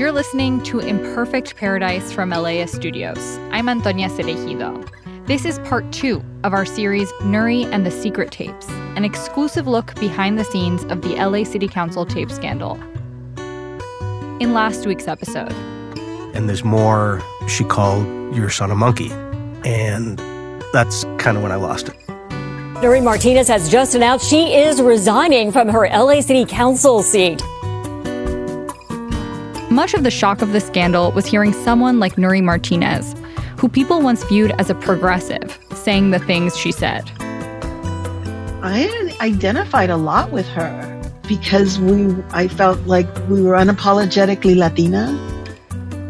You're listening to Imperfect Paradise from LAist Studios. I'm Antonia Cereijido. This is part two of our series Nury and the Secret Tapes, an exclusive look behind the scenes of the LA City Council tape scandal. In last week's episode, and there's more, she called your son a monkey. And that's kind of when I lost it. Nury Martinez has just announced she is resigning from her LA City Council seat. Much of the shock of the scandal was hearing someone like Nury Martinez, who people once viewed as a progressive, saying the things she said. I identified a lot with her because we I felt like we were unapologetically Latina.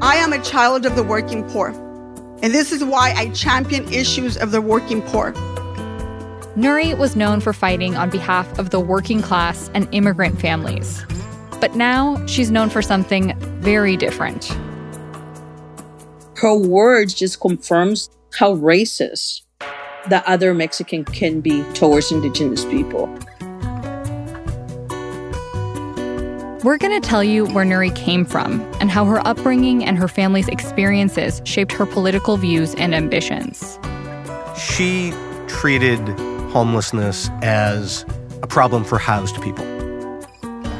I am a child of the working poor, and this is why I champion issues of the working poor. Nury was known for fighting on behalf of the working class and immigrant families. But now she's known for something very different. Her words just confirms how racist the other Mexican can be towards indigenous people. We're going to tell you where Nury came from and how her upbringing and her family's experiences shaped her political views and ambitions. She treated homelessness as a problem for housed people.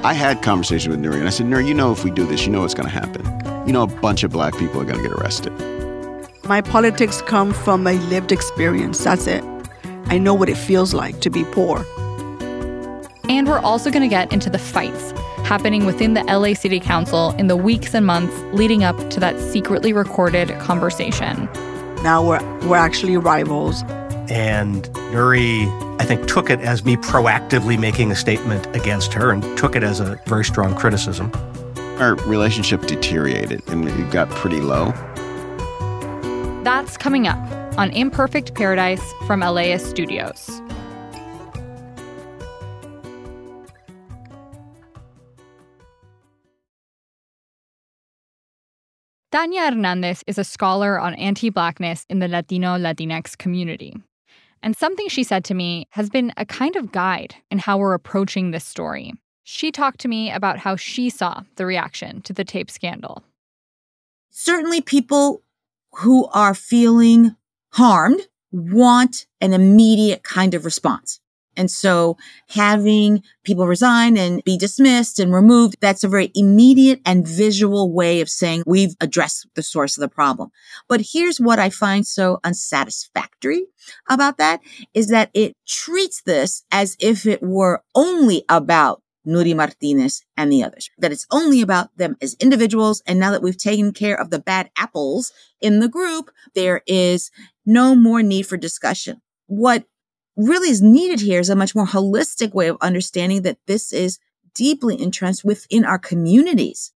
I had conversations with Nury, and I said, Nury, you know if we do this, you know what's going to happen. You know a bunch of black people are going to get arrested. My politics come from a lived experience. That's it. I know what it feels like to be poor. And we're also going to get into the fights happening within the LA City Council in the weeks and months leading up to that secretly recorded conversation. Now we're, we're actually rivals. And Nury, I think, took it as me proactively making a statement against her and took it as a very strong criticism. Our relationship deteriorated and it got pretty low. That's coming up on Imperfect Paradise from LAist Studios. Tanya Hernandez is a scholar on anti Blackness in the Latino Latinx community. And something she said to me has been a kind of guide in how we're approaching this story. She talked to me about how she saw the reaction to the tape scandal. Certainly, people who are feeling harmed want an immediate kind of response. And so having people resign and be dismissed and removed, that's a very immediate and visual way of saying we've addressed the source of the problem. But here's what I find so unsatisfactory about that is that it treats this as if it were only about Nury Martinez and the others, that it's only about them as individuals. And now that we've taken care of the bad apples in the group, there is no more need for discussion. What really is needed here is a much more holistic way of understanding that this is deeply entrenched within our communities.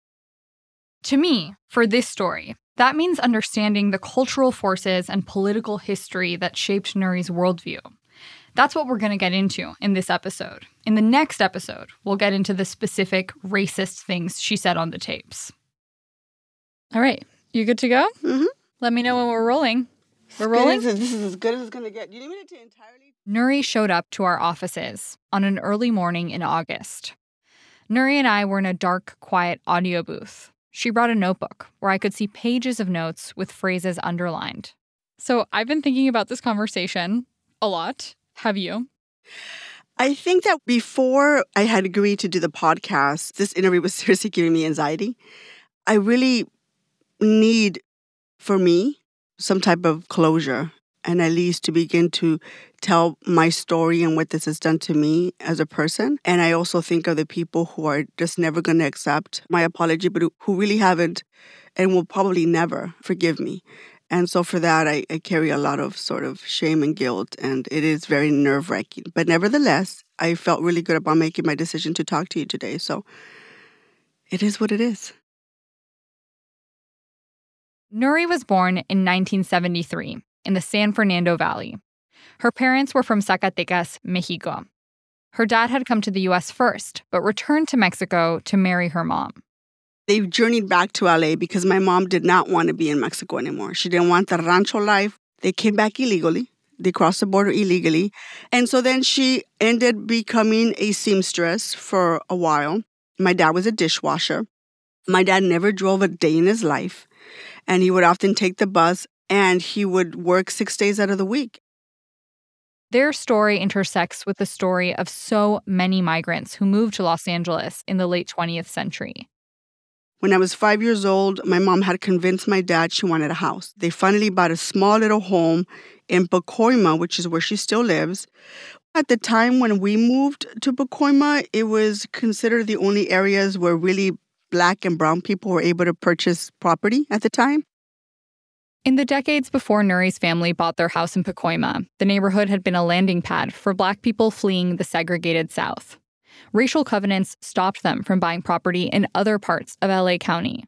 To me, for this story, that means understanding the cultural forces and political history that shaped Nury's worldview. That's what we're going to get into in this episode. In the next episode, we'll get into the specific racist things she said on the tapes. All right, you good to go? Mm-hmm. Let me know when we're rolling. We're rolling? This is as good as it's going to get. You need to entirely. Nury showed up to our offices on an early morning in August. Nury and I were in a dark, quiet audio booth. She brought a notebook where I could see pages of notes with phrases underlined. So I've been thinking about this conversation a lot. Have you? I think that before I had agreed to do the podcast, this interview was seriously giving me anxiety. I really need, for me, some type of closure and at least to begin to tell my story and what this has done to me as a person. And I also think of the people who are just never going to accept my apology, but who really haven't and will probably never forgive me. And so for that, I, I carry a lot of sort of shame and guilt, and it is very nerve wracking. But nevertheless, I felt really good about making my decision to talk to you today. So it is what it is. Nury was born in 1973 in the San Fernando Valley. Her parents were from Zacatecas, Mexico. Her dad had come to the US first, but returned to Mexico to marry her mom. They journeyed back to LA because my mom did not want to be in Mexico anymore. She didn't want the rancho life. They came back illegally. They crossed the border illegally. And so then she ended becoming a seamstress for a while. My dad was a dishwasher. My dad never drove a day in his life and he would often take the bus and he would work six days out of the week. Their story intersects with the story of so many migrants who moved to Los Angeles in the late 20th century. When I was five years old, my mom had convinced my dad she wanted a house. They finally bought a small little home in Pacoima, which is where she still lives. At the time when we moved to Pacoima, it was considered the only areas where really black and brown people were able to purchase property at the time. In the decades before Nury's family bought their house in Pacoima, the neighborhood had been a landing pad for black people fleeing the segregated South. Racial covenants stopped them from buying property in other parts of LA County.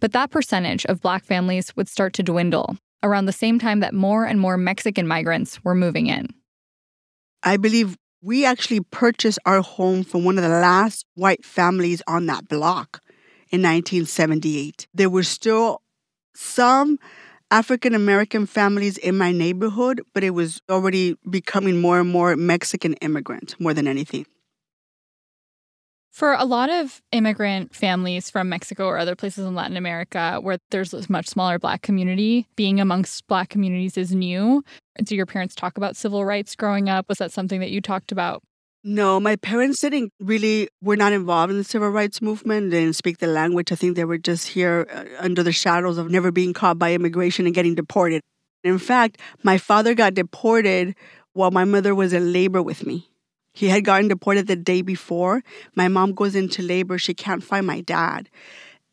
But that percentage of black families would start to dwindle around the same time that more and more Mexican migrants were moving in. I believe we actually purchased our home from one of the last white families on that block in 1978. There were still some African American families in my neighborhood, but it was already becoming more and more Mexican immigrant more than anything. For a lot of immigrant families from Mexico or other places in Latin America where there's a much smaller Black community, being amongst Black communities is new. Do your parents talk about civil rights growing up? Was that something that you talked about? No, my parents didn't really were not involved in the civil rights movement. They didn't speak the language. I think they were just here uh, under the shadows of never being caught by immigration and getting deported. In fact, my father got deported while my mother was in labor with me. He had gotten deported the day before. My mom goes into labor. She can't find my dad.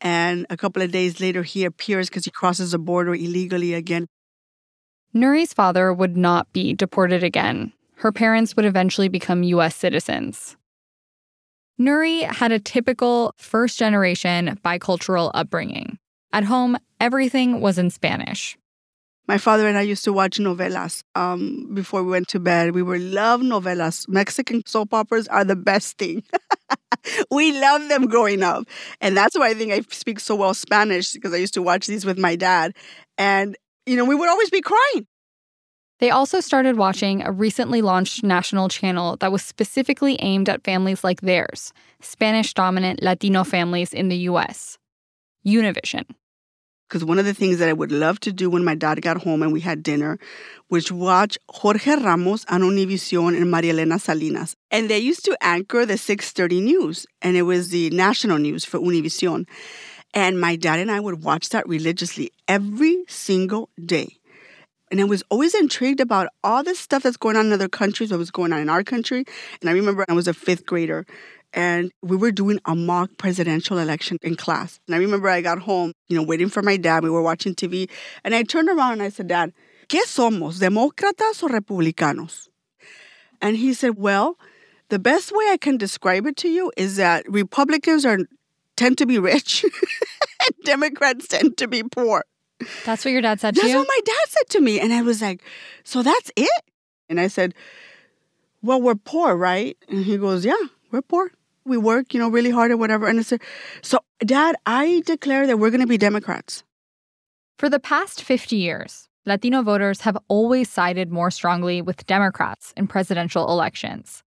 And a couple of days later, he appears because he crosses the border illegally again. Nury's father would not be deported again her parents would eventually become US citizens. Nury had a typical first generation bicultural upbringing. At home, everything was in Spanish. My father and I used to watch novelas um, before we went to bed. We were love novelas. Mexican soap operas are the best thing. we love them growing up. And that's why I think I speak so well Spanish because I used to watch these with my dad. And, you know, we would always be crying. They also started watching a recently launched national channel that was specifically aimed at families like theirs, Spanish dominant Latino families in the US Univision. Because one of the things that I would love to do when my dad got home and we had dinner was watch Jorge Ramos on Univision and Maria Elena Salinas. And they used to anchor the 630 news, and it was the national news for Univision. And my dad and I would watch that religiously every single day. And I was always intrigued about all this stuff that's going on in other countries, what was going on in our country. And I remember I was a fifth grader and we were doing a mock presidential election in class. And I remember I got home, you know, waiting for my dad. We were watching TV. And I turned around and I said, Dad, ¿qué somos, demócratas o republicanos? And he said, Well, the best way I can describe it to you is that Republicans are tend to be rich and Democrats tend to be poor. That's what your dad said to that's you? That's what my dad said to me. And I was like, so that's it? And I said, well, we're poor, right? And he goes, yeah, we're poor. We work, you know, really hard or whatever. And I said, so dad, I declare that we're going to be Democrats. For the past 50 years, Latino voters have always sided more strongly with Democrats in presidential elections.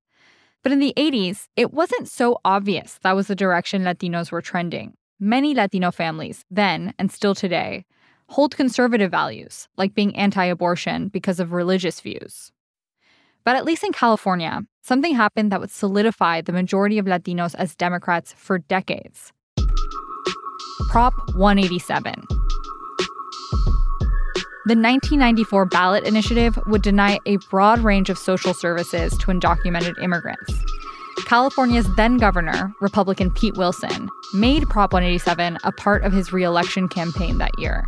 But in the 80s, it wasn't so obvious that was the direction Latinos were trending. Many Latino families, then and still today, hold conservative values, like being anti abortion because of religious views. But at least in California, something happened that would solidify the majority of Latinos as Democrats for decades. Prop 187. The 1994 ballot initiative would deny a broad range of social services to undocumented immigrants. California's then governor, Republican Pete Wilson, made Prop 187 a part of his reelection campaign that year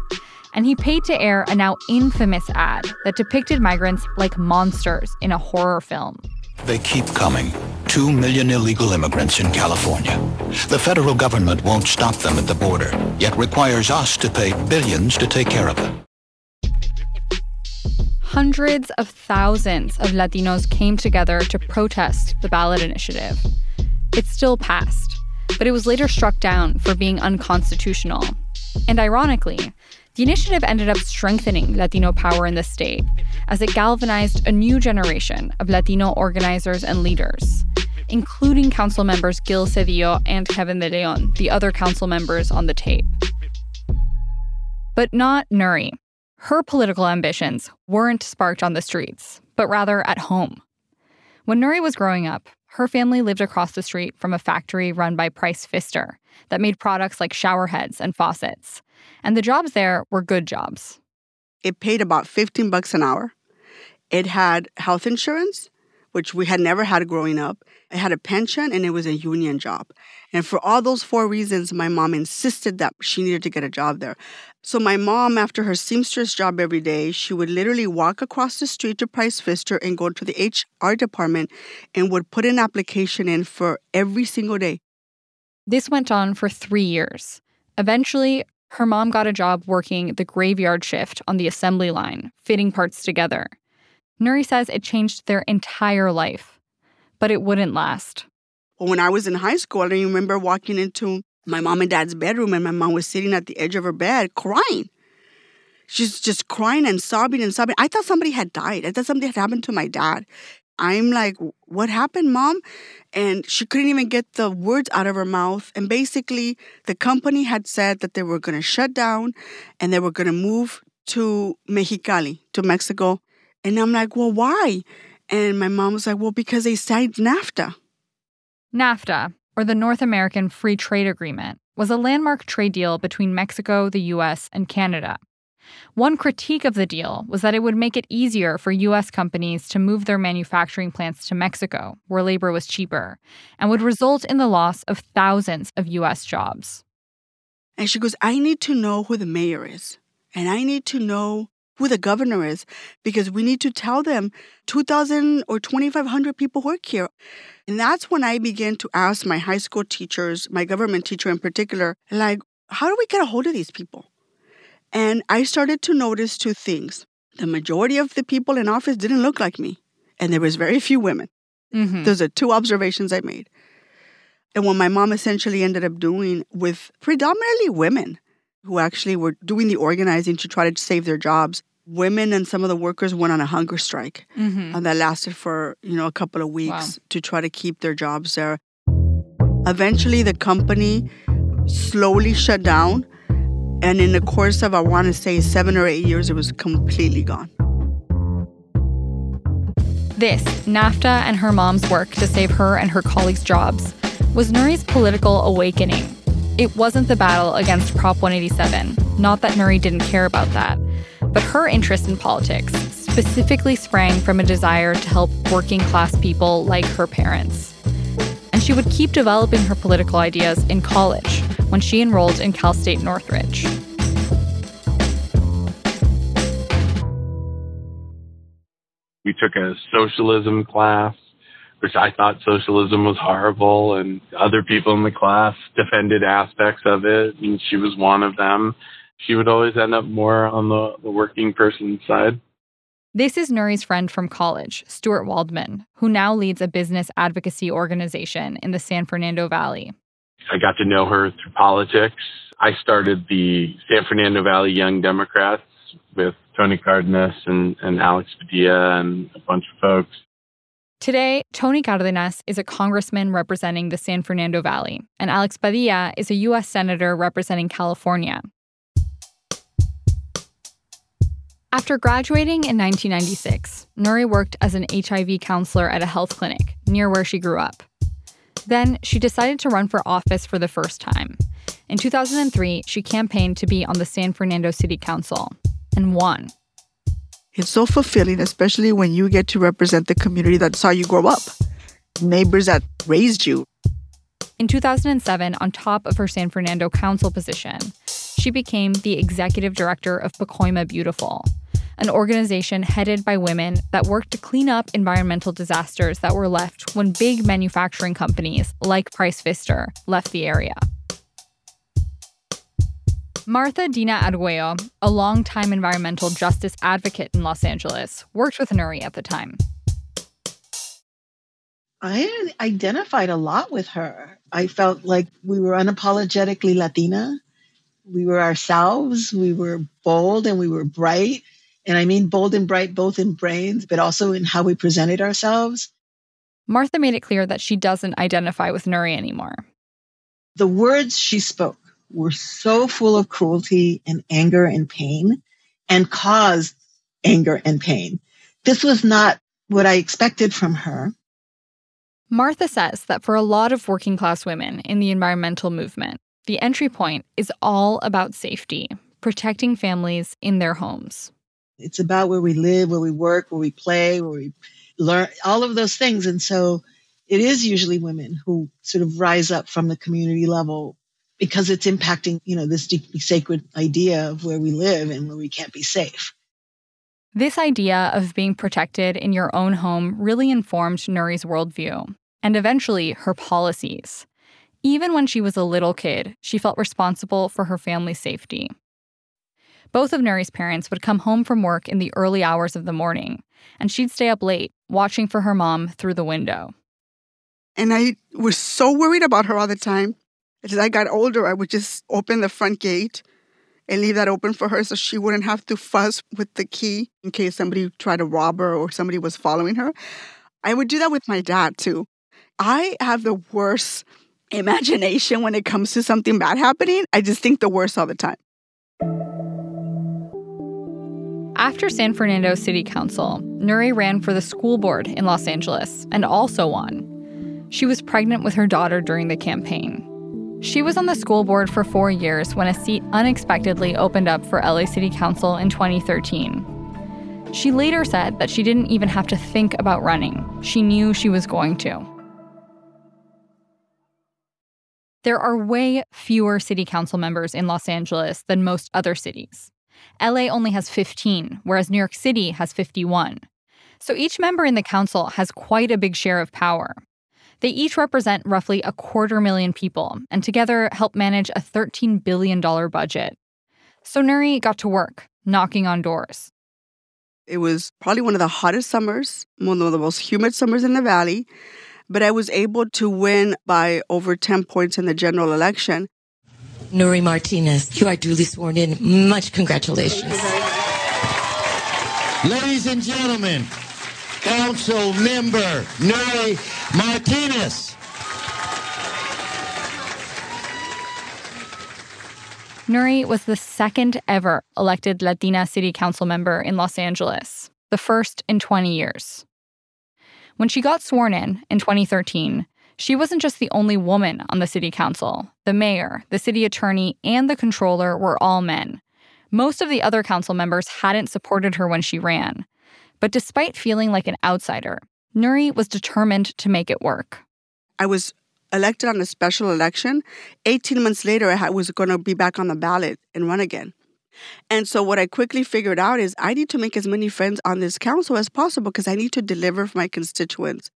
and he paid to air a now infamous ad that depicted migrants like monsters in a horror film. They keep coming. Two million illegal immigrants in California. The federal government won't stop them at the border, yet requires us to pay billions to take care of them. Hundreds of thousands of Latinos came together to protest the ballot initiative. It still passed, but it was later struck down for being unconstitutional. And ironically, the initiative ended up strengthening Latino power in the state as it galvanized a new generation of Latino organizers and leaders, including council members Gil Cedillo and Kevin De Leon, the other council members on the tape. But not Nury. Her political ambitions weren't sparked on the streets, but rather at home. When Nury was growing up, her family lived across the street from a factory run by Price Pfister that made products like shower heads and faucets. And the jobs there were good jobs. It paid about 15 bucks an hour. It had health insurance, which we had never had growing up. It had a pension and it was a union job. And for all those four reasons, my mom insisted that she needed to get a job there. So my mom, after her seamstress job every day, she would literally walk across the street to Price Pfister and go to the HR department and would put an application in for every single day. This went on for three years. Eventually, her mom got a job working the graveyard shift on the assembly line, fitting parts together. Nury says it changed their entire life, but it wouldn't last. When I was in high school, I remember walking into my mom and dad's bedroom, and my mom was sitting at the edge of her bed crying. She's just crying and sobbing and sobbing. I thought somebody had died. I thought something had happened to my dad. I'm like, what happened, mom? And she couldn't even get the words out of her mouth. And basically, the company had said that they were going to shut down and they were going to move to Mexicali, to Mexico. And I'm like, well, why? And my mom was like, well, because they signed NAFTA. NAFTA, or the North American Free Trade Agreement, was a landmark trade deal between Mexico, the US, and Canada. One critique of the deal was that it would make it easier for U.S. companies to move their manufacturing plants to Mexico, where labor was cheaper, and would result in the loss of thousands of U.S. jobs. And she goes, I need to know who the mayor is, and I need to know who the governor is, because we need to tell them 2,000 or 2,500 people work here. And that's when I began to ask my high school teachers, my government teacher in particular, like, how do we get a hold of these people? And I started to notice two things. The majority of the people in office didn't look like me, and there was very few women. Mm-hmm. Those are two observations I made. And what my mom essentially ended up doing with predominantly women who actually were doing the organizing to try to save their jobs, women and some of the workers went on a hunger strike mm-hmm. and that lasted for you know a couple of weeks wow. to try to keep their jobs there eventually the company slowly shut down and in the course of, I want to say, seven or eight years, it was completely gone. This, NAFTA and her mom's work to save her and her colleagues' jobs, was Nury's political awakening. It wasn't the battle against Prop 187, not that Nury didn't care about that, but her interest in politics specifically sprang from a desire to help working class people like her parents. She would keep developing her political ideas in college when she enrolled in Cal State Northridge. We took a socialism class, which I thought socialism was horrible, and other people in the class defended aspects of it, and she was one of them. She would always end up more on the, the working person side. This is Nury's friend from college, Stuart Waldman, who now leads a business advocacy organization in the San Fernando Valley. I got to know her through politics. I started the San Fernando Valley Young Democrats with Tony Cardenas and, and Alex Padilla and a bunch of folks. Today, Tony Cardenas is a congressman representing the San Fernando Valley, and Alex Padilla is a U.S. Senator representing California. After graduating in 1996, Nury worked as an HIV counselor at a health clinic near where she grew up. Then she decided to run for office for the first time. In 2003, she campaigned to be on the San Fernando City Council and won. It's so fulfilling, especially when you get to represent the community that saw you grow up, neighbors that raised you. In 2007, on top of her San Fernando council position, she became the executive director of Pacoima Beautiful, an organization headed by women that worked to clean up environmental disasters that were left when big manufacturing companies like Price Pfister left the area. Martha Dina Arguello, a longtime environmental justice advocate in Los Angeles, worked with Nury at the time. I identified a lot with her. I felt like we were unapologetically Latina. We were ourselves. We were bold and we were bright. And I mean bold and bright both in brains, but also in how we presented ourselves. Martha made it clear that she doesn't identify with Nury anymore. The words she spoke were so full of cruelty and anger and pain and caused anger and pain. This was not what I expected from her. Martha says that for a lot of working class women in the environmental movement, the entry point is all about safety, protecting families in their homes. It's about where we live, where we work, where we play, where we learn, all of those things. And so it is usually women who sort of rise up from the community level because it's impacting, you know, this deeply sacred idea of where we live and where we can't be safe. This idea of being protected in your own home really informed Nury's worldview and eventually her policies. Even when she was a little kid, she felt responsible for her family's safety. Both of Nury's parents would come home from work in the early hours of the morning, and she'd stay up late watching for her mom through the window. And I was so worried about her all the time. As I got older, I would just open the front gate and leave that open for her so she wouldn't have to fuss with the key in case somebody tried to rob her or somebody was following her. I would do that with my dad too. I have the worst imagination when it comes to something bad happening. I just think the worst all the time. After San Fernando City Council, Nury ran for the school board in Los Angeles and also won. She was pregnant with her daughter during the campaign. She was on the school board for four years when a seat unexpectedly opened up for LA City Council in 2013. She later said that she didn't even have to think about running, she knew she was going to. There are way fewer city council members in Los Angeles than most other cities. LA only has 15, whereas New York City has 51. So each member in the council has quite a big share of power. They each represent roughly a quarter million people and together help manage a $13 billion budget. So Nury got to work, knocking on doors. It was probably one of the hottest summers, one of the most humid summers in the valley, but I was able to win by over 10 points in the general election. Nury Martinez, you are duly sworn in. Much congratulations. Ladies and gentlemen, Council Member Nury Martinez. Nury was the second ever elected Latina city council member in Los Angeles, the first in 20 years. When she got sworn in in 2013, she wasn't just the only woman on the city council. The mayor, the city attorney, and the controller were all men. Most of the other council members hadn't supported her when she ran. But despite feeling like an outsider, Nury was determined to make it work. I was elected on a special election. 18 months later, I was going to be back on the ballot and run again. And so, what I quickly figured out is I need to make as many friends on this council as possible because I need to deliver for my constituents.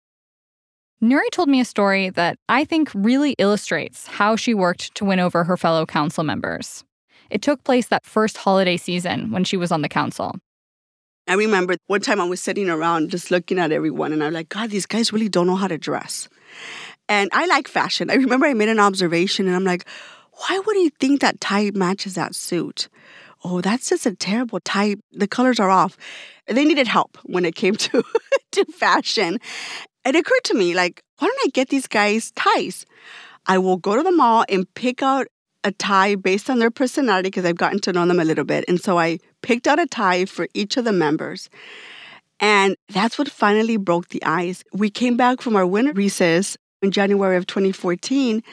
Nury told me a story that I think really illustrates how she worked to win over her fellow council members. It took place that first holiday season when she was on the council. I remember one time I was sitting around just looking at everyone, and I'm like, God, these guys really don't know how to dress. And I like fashion. I remember I made an observation, and I'm like, why would he think that tie matches that suit? Oh, that's just a terrible tie. The colors are off. They needed help when it came to, to fashion it occurred to me like, why don't I get these guys ties? I will go to the mall and pick out a tie based on their personality because I've gotten to know them a little bit. And so I picked out a tie for each of the members. And that's what finally broke the ice. We came back from our winter recess in January of 2014.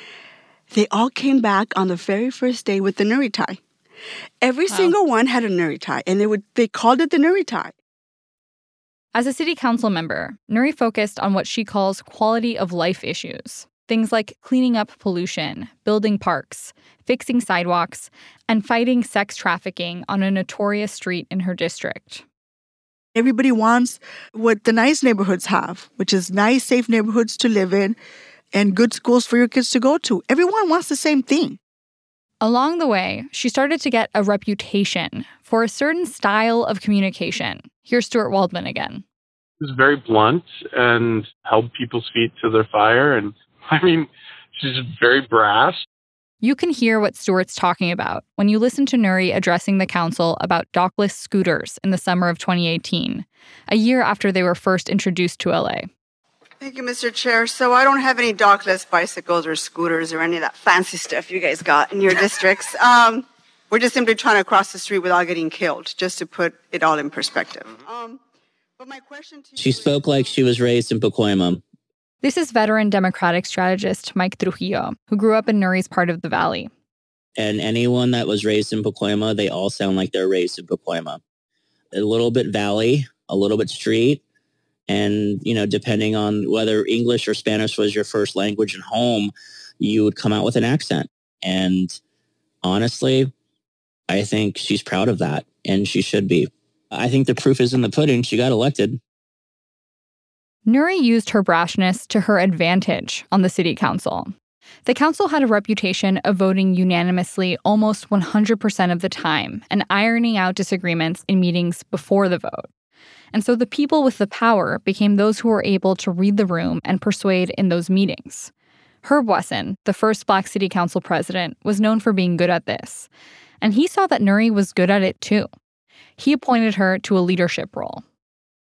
They all came back on the very first day with the Nury tie. Every wow. single one had a Nury tie, and they would they called it the Nury tie. As a city council member, Nury focused on what she calls quality of life issues. Things like cleaning up pollution, building parks, fixing sidewalks, and fighting sex trafficking on a notorious street in her district. Everybody wants what the nice neighborhoods have, which is nice, safe neighborhoods to live in and good schools for your kids to go to. Everyone wants the same thing. Along the way, she started to get a reputation for a certain style of communication. Here's Stuart Waldman again. She was very blunt and held people's feet to their fire. And I mean, she's very brash. You can hear what Stuart's talking about when you listen to Nury addressing the council about dockless scooters in the summer of 2018, a year after they were first introduced to LA. Thank you, Mr. Chair. So I don't have any dockless bicycles or scooters or any of that fancy stuff you guys got in your districts. Um, we're just simply trying to cross the street without getting killed, just to put it all in perspective. Um, but my question to She spoke like she was raised in Pacoima. This is veteran Democratic strategist Mike Trujillo, who grew up in Nury's part of the valley. And anyone that was raised in Pacoima, they all sound like they're raised in Pacoima. A little bit valley, a little bit street, and you know, depending on whether English or Spanish was your first language in home, you would come out with an accent. And honestly, I think she's proud of that, and she should be. I think the proof is in the pudding. She got elected. Nury used her brashness to her advantage on the city council. The council had a reputation of voting unanimously almost 100% of the time and ironing out disagreements in meetings before the vote. And so the people with the power became those who were able to read the room and persuade in those meetings. Herb Wesson, the first Black City Council president, was known for being good at this. And he saw that Nury was good at it too. He appointed her to a leadership role.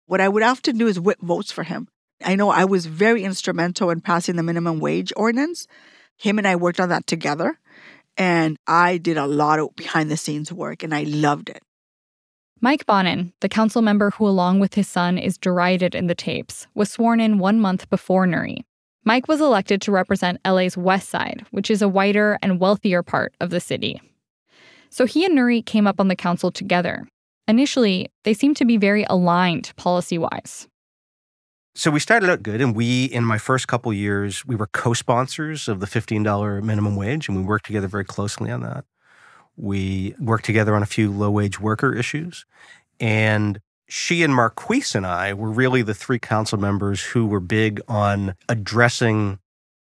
What I would often do is whip votes for him. I know I was very instrumental in passing the minimum wage ordinance. Him and I worked on that together, and I did a lot of behind the scenes work, and I loved it. Mike Bonin, the council member who, along with his son, is derided in the tapes, was sworn in one month before Nury. Mike was elected to represent LA's West Side, which is a whiter and wealthier part of the city. So he and Nury came up on the council together. Initially, they seemed to be very aligned policy wise. So we started out good, and we, in my first couple years, we were co-sponsors of the $15 minimum wage, and we worked together very closely on that. We worked together on a few low-wage worker issues, and she and Marqueece and I were really the three council members who were big on addressing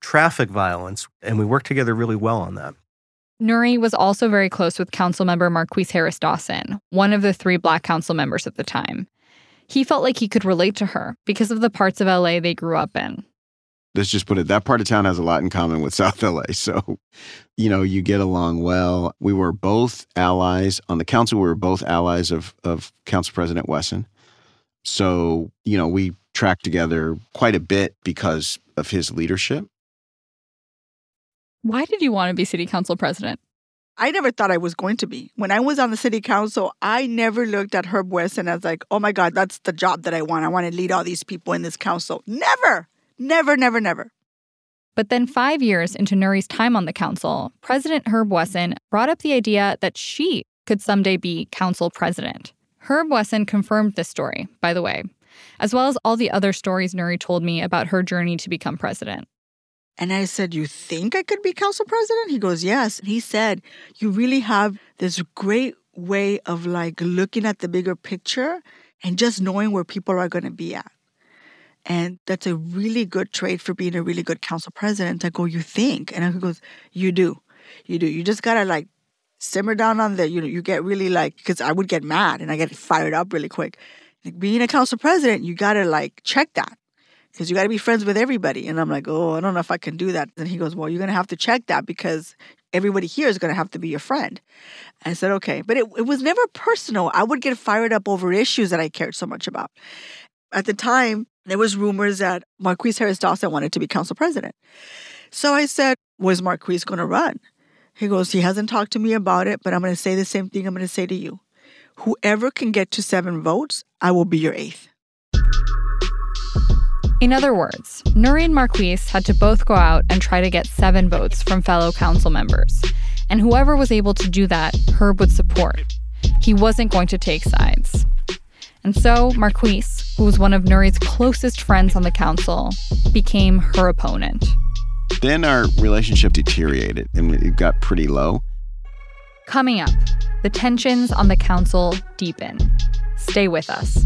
traffic violence, and we worked together really well on that. Nury was also very close with council member Marqueece Harris Dawson, one of the three black council members at the time. He felt like he could relate to her because of the parts of LA they grew up in. Let's just put it that part of town has a lot in common with South LA. So, you know, you get along well. We were both allies on the council. We were both allies of, of Council President Wesson. So, you know, we tracked together quite a bit because of his leadership. Why did you want to be city council president? I never thought I was going to be. When I was on the city council, I never looked at Herb Wesson as like, oh my God, that's the job that I want. I want to lead all these people in this council. Never, never, never, never. But then, five years into Nury's time on the council, President Herb Wesson brought up the idea that she could someday be council president. Herb Wesson confirmed this story, by the way, as well as all the other stories Nury told me about her journey to become president. And I said, You think I could be council president? He goes, Yes. And he said, You really have this great way of like looking at the bigger picture and just knowing where people are going to be at. And that's a really good trait for being a really good council president. I go, You think? And he goes, You do. You do. You just got to like simmer down on the, you know, you get really like, because I would get mad and I get fired up really quick. Like being a council president, you got to like check that because you got to be friends with everybody. And I'm like, oh, I don't know if I can do that. And he goes, well, you're going to have to check that because everybody here is going to have to be your friend. I said, okay. But it, it was never personal. I would get fired up over issues that I cared so much about. At the time, there was rumors that Marqueece Harris Dawson wanted to be council president. So I said, was Marqueece going to run? He goes, he hasn't talked to me about it, but I'm going to say the same thing I'm going to say to you. Whoever can get to seven votes, I will be your eighth. In other words, Nury and Marqueece had to both go out and try to get seven votes from fellow council members. And whoever was able to do that, Herb would support. He wasn't going to take sides. And so Marqueece, who was one of Nury's closest friends on the council, became her opponent. Then our relationship deteriorated and it got pretty low. Coming up, the tensions on the council deepen. Stay with us.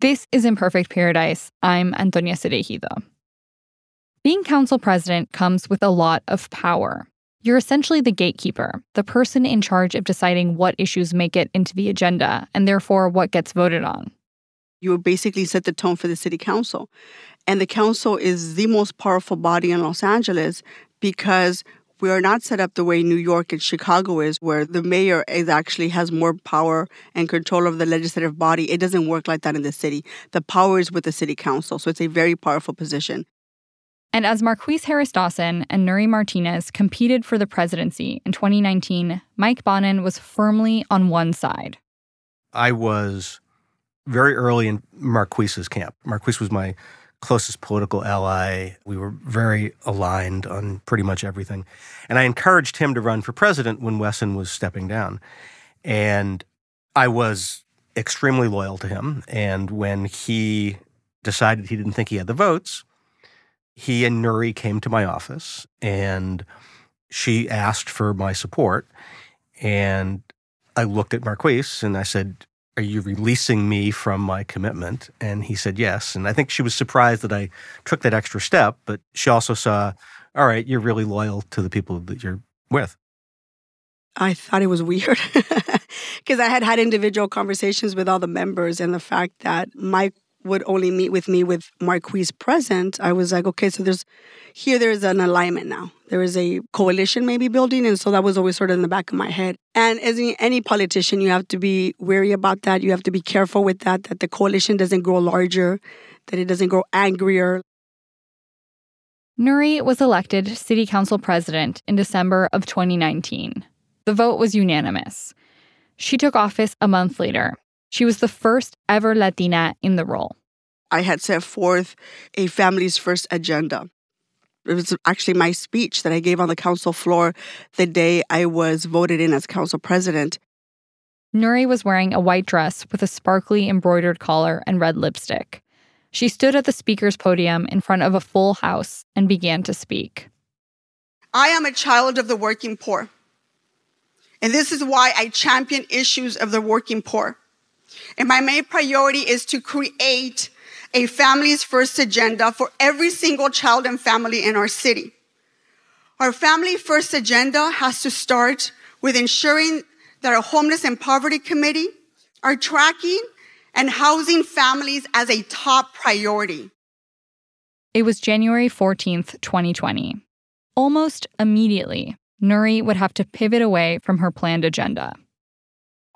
This is Imperfect Paradise. I'm Antonia Cereijido. Being council president comes with a lot of power. You're essentially the gatekeeper, the person in charge of deciding what issues make it into the agenda and therefore what gets voted on. You basically set the tone for the city council. And the council is the most powerful body in Los Angeles because we are not set up the way New York and Chicago is, where the mayor is actually has more power and control of the legislative body. It doesn't work like that in the city. The power is with the city council, so it's a very powerful position. And as Marqueece Harris Dawson and Nury Martinez competed for the presidency in 2019, Mike Bonin was firmly on one side. I was very early in Marqueece's camp. Marqueece was my closest political ally. We were very aligned on pretty much everything. And I encouraged him to run for president when Wesson was stepping down. And I was extremely loyal to him. And when he decided he didn't think he had the votes, he and Nury came to my office and she asked for my support. And I looked at Marqueece and I said, are you releasing me from my commitment? And he said yes. And I think she was surprised that I took that extra step, but she also saw, all right, you're really loyal to the people that you're with. I thought it was weird because I had had individual conversations with all the members, and the fact that Mike would only meet with me with Marqueece present, I was like, okay, so there's here there's an alignment now. There is a coalition maybe building, and so that was always sort of in the back of my head. And as any politician, you have to be wary about that. You have to be careful with that. That the coalition doesn't grow larger, that it doesn't grow angrier. Nury was elected city council president in December of 2019. The vote was unanimous. She took office a month later. She was the first ever Latina in the role. I had set forth a family's first agenda. It was actually my speech that I gave on the council floor the day I was voted in as council president. Nury was wearing a white dress with a sparkly embroidered collar and red lipstick. She stood at the speaker's podium in front of a full house and began to speak. I am a child of the working poor. And this is why I champion issues of the working poor. And my main priority is to create a family's first agenda for every single child and family in our city. Our family first agenda has to start with ensuring that our homeless and poverty committee are tracking and housing families as a top priority. It was January 14th, 2020. Almost immediately, Nury would have to pivot away from her planned agenda.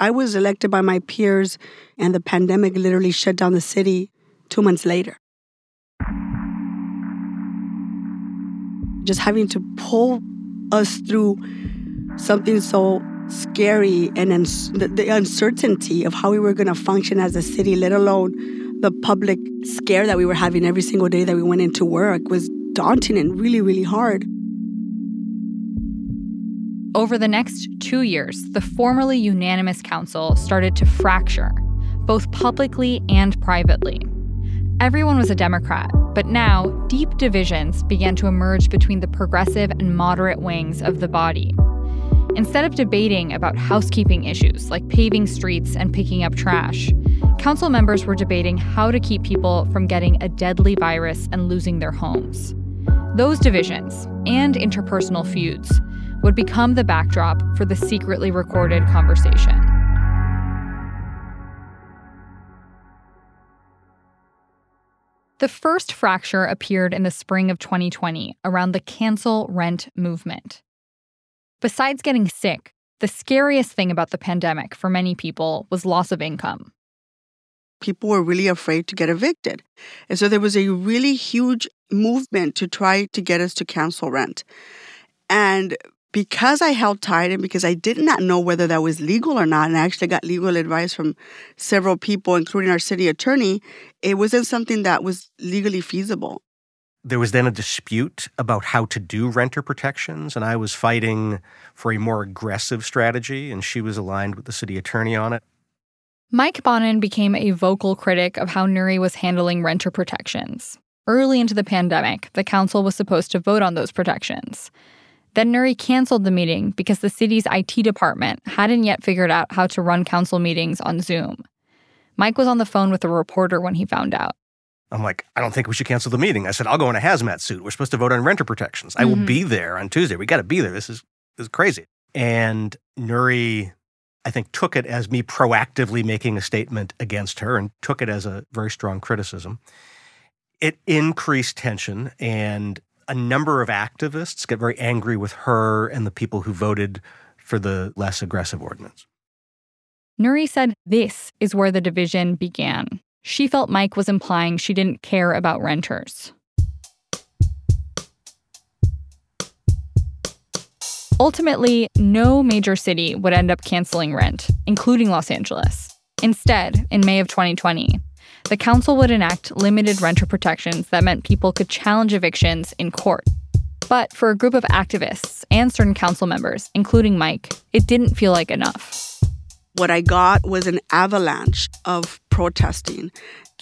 I was elected by my peers, and the pandemic literally shut down the city two months later. Just having to pull us through something so scary and uns- the, the uncertainty of how we were going to function as a city, let alone the public scare that we were having every single day that we went into work, was daunting and really, really hard. Over the next two years, the formerly unanimous council started to fracture, both publicly and privately. Everyone was a Democrat, but now deep divisions began to emerge between the progressive and moderate wings of the body. Instead of debating about housekeeping issues like paving streets and picking up trash, council members were debating how to keep people from getting a deadly virus and losing their homes. Those divisions and interpersonal feuds would become the backdrop for the secretly recorded conversation. The first fracture appeared in the spring of 2020 around the cancel rent movement. Besides getting sick, the scariest thing about the pandemic for many people was loss of income. People were really afraid to get evicted. And so there was a really huge movement to try to get us to cancel rent. And because I held tight and because I did not know whether that was legal or not, and I actually got legal advice from several people, including our city attorney, it wasn't something that was legally feasible. There was then a dispute about how to do renter protections, and I was fighting for a more aggressive strategy, and she was aligned with the city attorney on it. Mike Bonin became a vocal critic of how Nury was handling renter protections. Early into the pandemic, the council was supposed to vote on those protections. Then Nury canceled the meeting because the city's IT department hadn't yet figured out how to run council meetings on Zoom. Mike was on the phone with a reporter when he found out. I'm like, I don't think we should cancel the meeting. I said, I'll go in a hazmat suit. We're supposed to vote on renter protections. I Mm-hmm. will be there on Tuesday. We got to be there. This is this is crazy. And Nury, I think, took it as me proactively making a statement against her and took it as a very strong criticism. It increased tension, and a number of activists get very angry with her and the people who voted for the less aggressive ordinance. Nury said this is where the division began. She felt Mike was implying she didn't care about renters. Ultimately, no major city would end up canceling rent, including Los Angeles. Instead, in May of 2020, the council would enact limited renter protections that meant people could challenge evictions in court. But for a group of activists and certain council members, including Mike, it didn't feel like enough. What I got was an avalanche of protesting.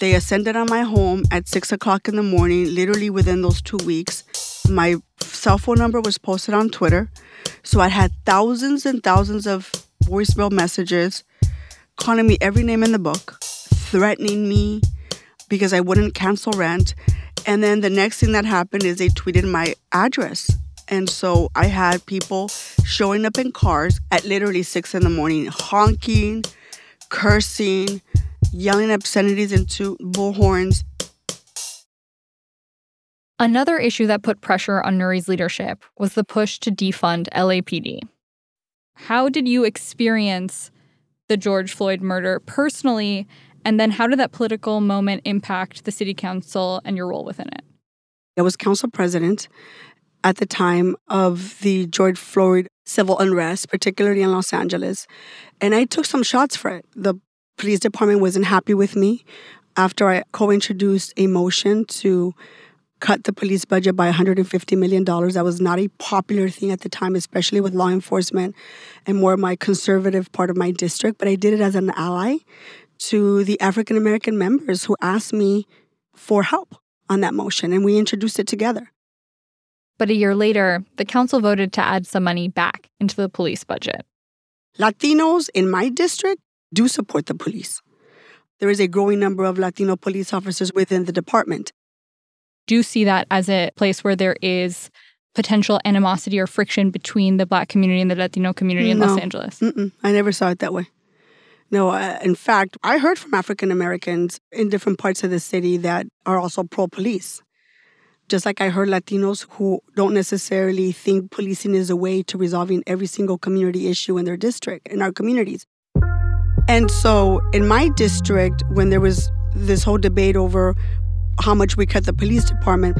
They ascended on my home at six o'clock in the morning, literally within those two weeks. My cell phone number was posted on Twitter. So I had thousands and thousands of voicemail messages calling me every name in the book, threatening me because I wouldn't cancel rent. And then the next thing that happened is they tweeted my address. And so I had people showing up in cars at literally six in the morning, honking, cursing, yelling obscenities into bullhorns. Another issue that put pressure on Nury's leadership was the push to defund LAPD. How did you experience the George Floyd murder personally? And then how did that political moment impact the city council and your role within it? I was council president at the time of the George Floyd civil unrest, particularly in Los Angeles. And I took some shots for it. The police department wasn't happy with me after I co introduced a motion to cut the police budget by $150 million. That was not a popular thing at the time, especially with law enforcement and more of my conservative part of my district. But I did it as an ally to the African American members who asked me for help on that motion, and we introduced it together. But a year later, the council voted to add some money back into the police budget. Latinos in my district do support the police. There is a growing number of Latino police officers within the department. Do you see that as a place where there is potential animosity or friction between the Black community and the Latino community in Los Angeles? Mm-mm, I never saw it that way. No, uh, in fact, I heard from African Americans in different parts of the city that are also pro police. Just like I heard Latinos who don't necessarily think policing is a way to resolving every single community issue in their district, in our communities. And so in my district, when there was this whole debate over how much we cut the police department,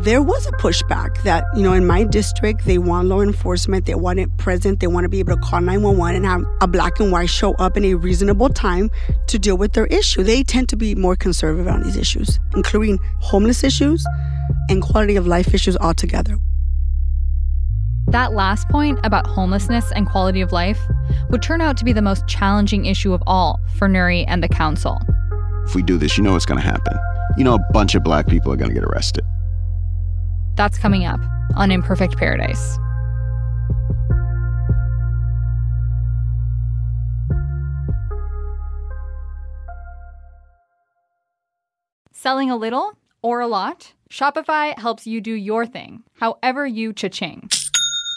there was a pushback that, you know, in my district, they want law enforcement, they want it present, they want to be able to call 911 and have a black and white show up in a reasonable time to deal with their issue. They tend to be more conservative on these issues, including homeless issues and quality of life issues altogether. That last point about homelessness and quality of life would turn out to be the most challenging issue of all for Nury and the council. If we do this, you know what's going to happen. You know, a bunch of black people are going to get arrested. That's coming up on Imperfect Paradise. Selling a little or a lot, Shopify helps you do your thing, however you cha-ching.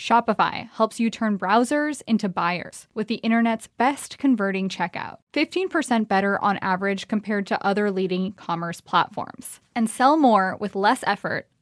Shopify helps you turn browsers into buyers with the internet's best converting checkout. 15% better on average compared to other leading commerce platforms. And sell more with less effort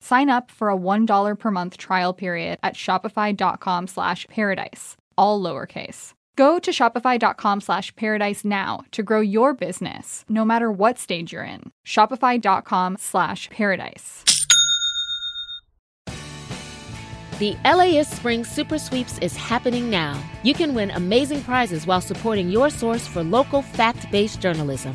Sign up for a $1 per month trial period at shopify.com slash paradise, all lowercase. Go to shopify.com slash paradise now to grow your business, no matter what stage you're in. Shopify.com slash paradise. The LAist Spring Super Sweeps is happening now. You can win amazing prizes while supporting your source for local fact based journalism.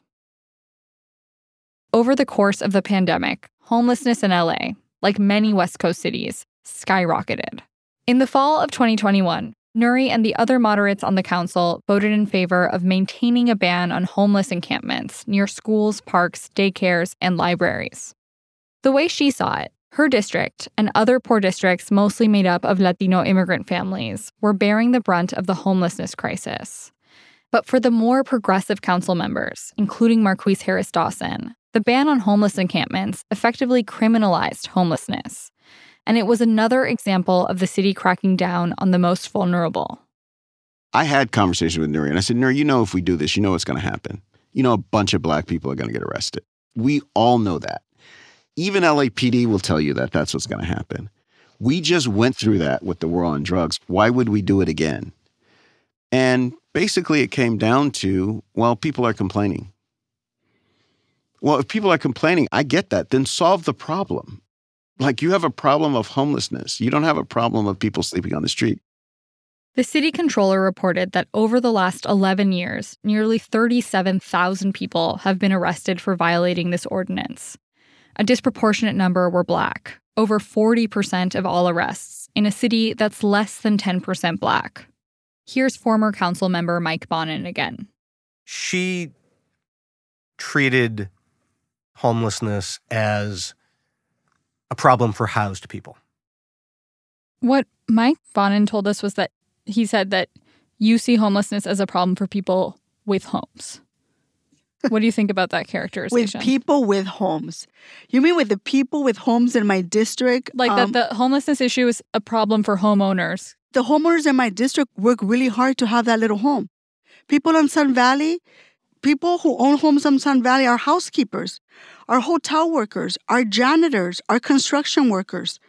Over the course of the pandemic, homelessness in LA, like many West Coast cities, skyrocketed. In the fall of 2021, Nury and the other moderates on the council voted in favor of maintaining a ban on homeless encampments near schools, parks, daycares, and libraries. The way she saw it, her district and other poor districts, mostly made up of Latino immigrant families, were bearing the brunt of the homelessness crisis. But for the more progressive council members, including Marqueece Harris Dawson, the ban on homeless encampments effectively criminalized homelessness. And it was another example of the city cracking down on the most vulnerable. I had conversations with Nury, and I said, Nury, you know, if we do this, you know what's going to happen. You know, a bunch of black people are going to get arrested. We all know that. Even LAPD will tell you that that's what's going to happen. We just went through that with the war on drugs. Why would we do it again? And basically, it came down to well, people are complaining. Well, if people are complaining, I get that. Then solve the problem. Like you have a problem of homelessness, you don't have a problem of people sleeping on the street. The city controller reported that over the last 11 years, nearly 37,000 people have been arrested for violating this ordinance. A disproportionate number were black, over 40% of all arrests, in a city that's less than 10% black. Here's former council member Mike Bonin again. She treated homelessness as a problem for housed people. What Mike Bonin told us was that he said that you see homelessness as a problem for people with homes. what do you think about that characterization? With people with homes. You mean with the people with homes in my district? Like um, that the homelessness issue is a problem for homeowners. The homeowners in my district work really hard to have that little home. People in Sun Valley, people who own homes in Sun Valley are housekeepers, are hotel workers, are janitors, are construction workers.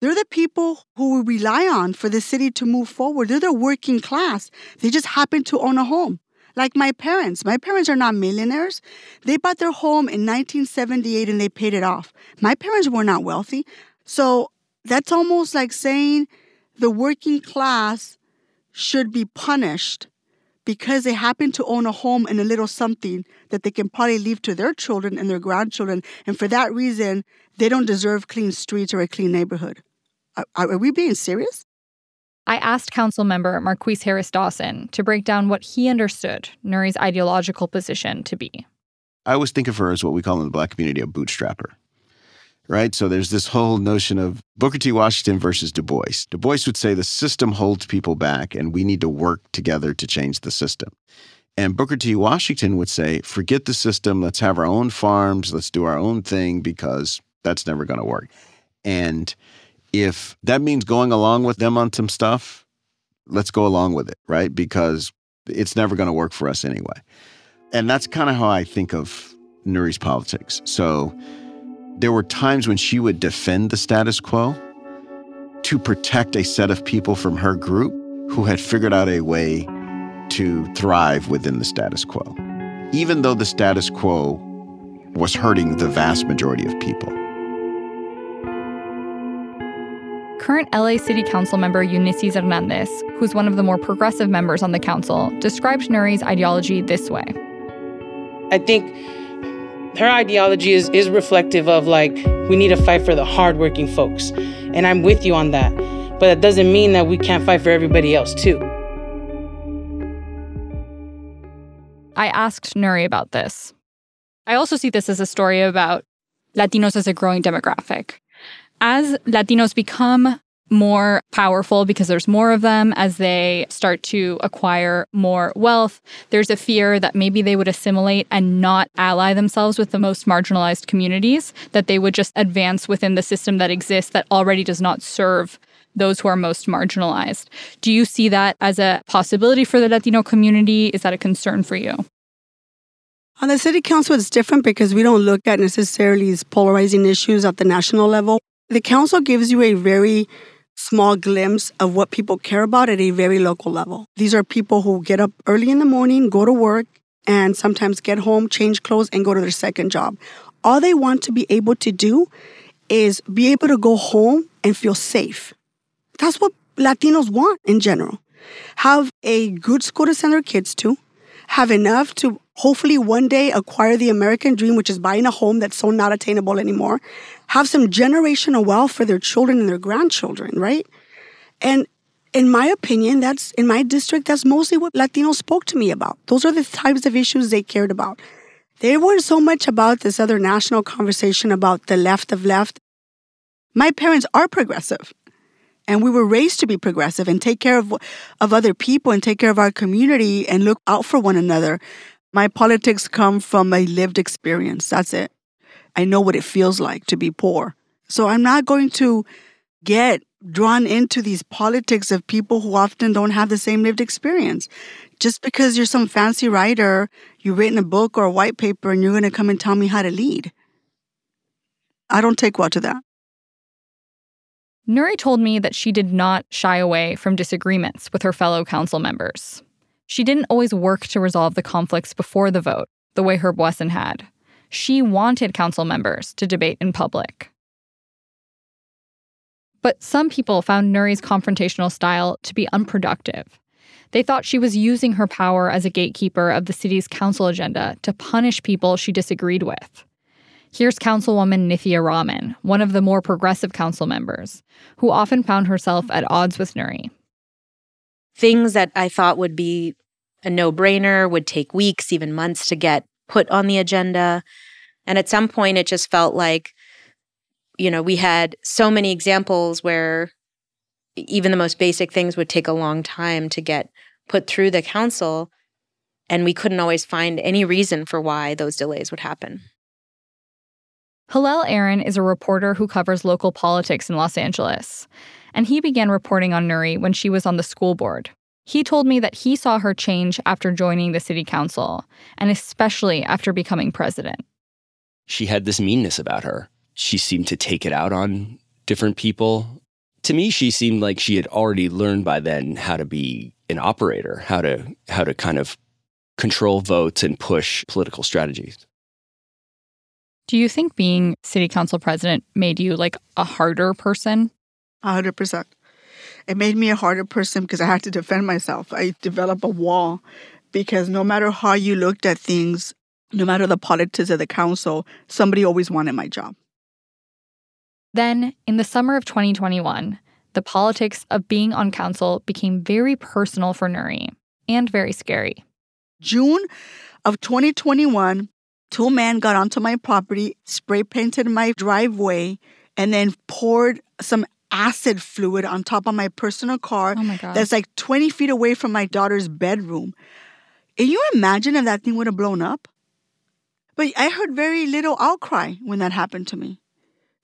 They're the people who we rely on for the city to move forward. They're the working class. They just happen to own a home. Like my parents. My parents are not millionaires. They bought their home in 1978 and they paid it off. My parents were not wealthy. So that's almost like saying the working class should be punished because they happen to own a home and a little something that they can probably leave to their children and their grandchildren. And for that reason, they don't deserve clean streets or a clean neighborhood. Are, are we being serious? I asked council member Marqueece Harris Dawson to break down what he understood Nury's ideological position to be. I always think of her as what we call in the black community a bootstrapper. Right? So there's this whole notion of Booker T. Washington versus Du Bois. Du Bois would say the system holds people back and we need to work together to change the system. And Booker T. Washington would say, forget the system, let's have our own farms, let's do our own thing because that's never going to work. And if that means going along with them on some stuff, let's go along with it, right? Because it's never going to work for us anyway. And that's kind of how I think of Nury's politics. So there were times when she would defend the status quo to protect a set of people from her group who had figured out a way to thrive within the status quo, even though the status quo was hurting the vast majority of people. Current LA City Council member Eunisses Hernandez, who's one of the more progressive members on the council, described Nury's ideology this way. I think her ideology is, is reflective of like, we need to fight for the hardworking folks. And I'm with you on that. But that doesn't mean that we can't fight for everybody else too. I asked Nury about this. I also see this as a story about Latinos as a growing demographic. As Latinos become more powerful because there's more of them as they start to acquire more wealth. There's a fear that maybe they would assimilate and not ally themselves with the most marginalized communities, that they would just advance within the system that exists that already does not serve those who are most marginalized. Do you see that as a possibility for the Latino community? Is that a concern for you? On the city council, it's different because we don't look at necessarily these polarizing issues at the national level. The council gives you a very small glimpse of what people care about at a very local level. These are people who get up early in the morning, go to work, and sometimes get home, change clothes, and go to their second job. All they want to be able to do is be able to go home and feel safe. That's what Latinos want in general. Have a good school to send their kids to, have enough to hopefully one day acquire the American dream, which is buying a home that's so not attainable anymore, have some generational wealth for their children and their grandchildren, right? And in my opinion, that's in my district, that's mostly what Latinos spoke to me about. Those are the types of issues they cared about. They weren't so much about this other national conversation about the left of left. My parents are progressive, and we were raised to be progressive and take care of, of other people and take care of our community and look out for one another. My politics come from a lived experience. That's it. I know what it feels like to be poor. So I'm not going to get drawn into these politics of people who often don't have the same lived experience. Just because you're some fancy writer, you've written a book or a white paper, and you're going to come and tell me how to lead. I don't take well to that. Nury told me that she did not shy away from disagreements with her fellow council members. She didn't always work to resolve the conflicts before the vote, the way Herb Wesson had. She wanted council members to debate in public. But some people found Nury's confrontational style to be unproductive. They thought she was using her power as a gatekeeper of the city's council agenda to punish people she disagreed with. Here's Councilwoman Nithya Raman, one of the more progressive council members, who often found herself at odds with Nury. Things that I thought would be a no brainer would take weeks, even months to get put on the agenda. And at some point, it just felt like, you know, we had so many examples where even the most basic things would take a long time to get put through the council. And we couldn't always find any reason for why those delays would happen. Hillel Aaron is a reporter who covers local politics in Los Angeles, and he began reporting on Nury when she was on the school board. He told me that he saw her change after joining the city council, and especially after becoming president. She had this meanness about her. She seemed to take it out on different people. To me, she seemed like she had already learned by then how to be an operator, how to how to kind of control votes and push political strategies. Do you think being city council president made you like a harder person? A hundred percent. It made me a harder person because I had to defend myself. I developed a wall because no matter how you looked at things, no matter the politics of the council, somebody always wanted my job. Then, in the summer of 2021, the politics of being on council became very personal for Nury and very scary. June of 2021, two men got onto my property, spray painted my driveway, and then poured some acid fluid on top of my personal car oh my God. that's like 20 feet away from my daughter's bedroom. Can you imagine if that thing would have blown up? But I heard very little outcry when that happened to me.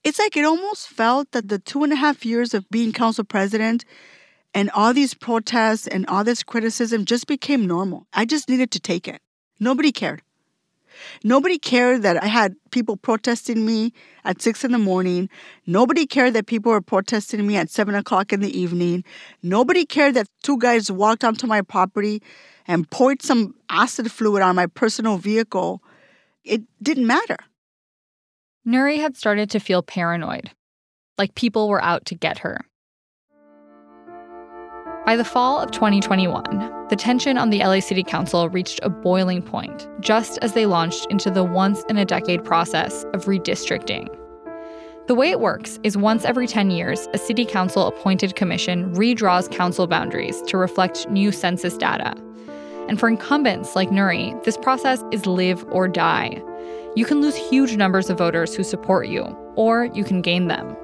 It's like it almost felt that the two and a half years of being council president and all these protests and all this criticism just became normal. I just needed to take it. Nobody cared. Nobody cared that I had people protesting me at six in the morning. Nobody cared that people were protesting me at seven o'clock in the evening. Nobody cared that two guys walked onto my property and poured some acid fluid on my personal vehicle. It didn't matter. Nury had started to feel paranoid, like people were out to get her. By the fall of 2021, the tension on the LA City Council reached a boiling point just as they launched into the once in a decade process of redistricting. The way it works is once every 10 years, a city council appointed commission redraws council boundaries to reflect new census data. And for incumbents like Nury, this process is live or die. You can lose huge numbers of voters who support you, or you can gain them.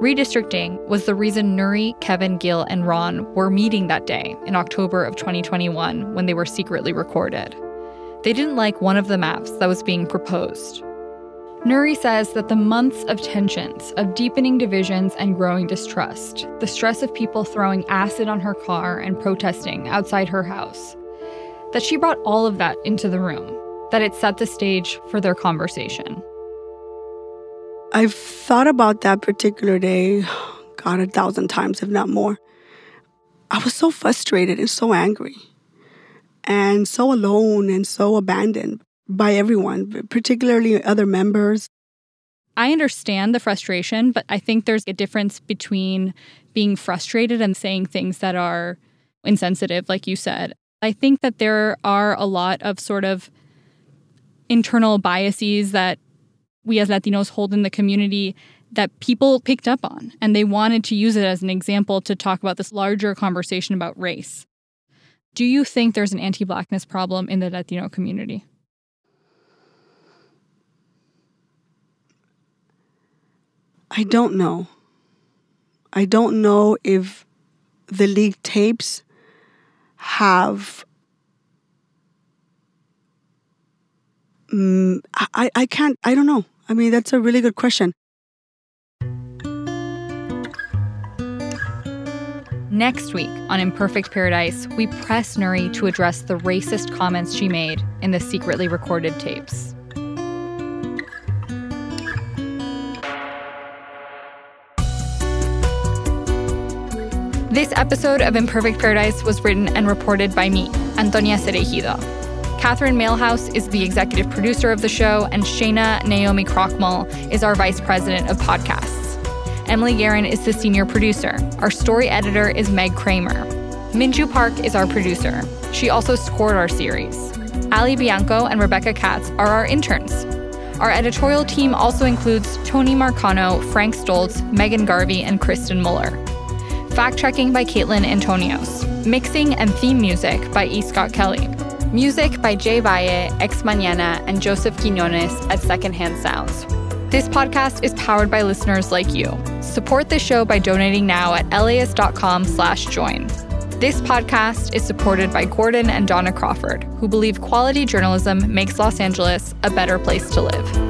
Redistricting was the reason Nury, Kevin, Gil, and Ron were meeting that day in October of 2021 when they were secretly recorded. They didn't like one of the maps that was being proposed. Nury says that the months of tensions, of deepening divisions and growing distrust, the stress of people throwing acid on her car and protesting outside her house, that she brought all of that into the room, that it set the stage for their conversation. I've thought about that particular day, God, a thousand times, if not more. I was so frustrated and so angry and so alone and so abandoned by everyone, particularly other members. I understand the frustration, but I think there's a difference between being frustrated and saying things that are insensitive, like you said. I think that there are a lot of sort of internal biases that we as Latinos hold in the community that people picked up on and they wanted to use it as an example to talk about this larger conversation about race. Do you think there's an anti blackness problem in the Latino community? I don't know. I don't know if the leaked tapes have Mm, I, I can't, I don't know. I mean, that's a really good question. Next week on Imperfect Paradise, we press Nury to address the racist comments she made in the secretly recorded tapes. This episode of Imperfect Paradise was written and reported by me, Antonia Cereijido. Catherine Mailhouse is the executive producer of the show, and Shayna Naomi Krochmal is our vice president of podcasts. Emily Guerin is the senior producer. Our story editor is Meg Kramer. Minju Park is our producer. She also scored our series. Ali Bianco and Rebecca Katz are our interns. Our editorial team also includes Tony Marcano, Frank Stoltz, Megan Garvey, and Kristen Muller. Fact checking by Caitlin Antonios. Mixing and theme music by E. Scott Kelly. Music by Jay Valle, Ex Mañana, and Joseph Quinones at Secondhand Sounds. This podcast is powered by listeners like you. Support the show by donating now at LAist.com slash join. This podcast is supported by Gordon and Donna Crawford, who believe quality journalism makes Los Angeles a better place to live.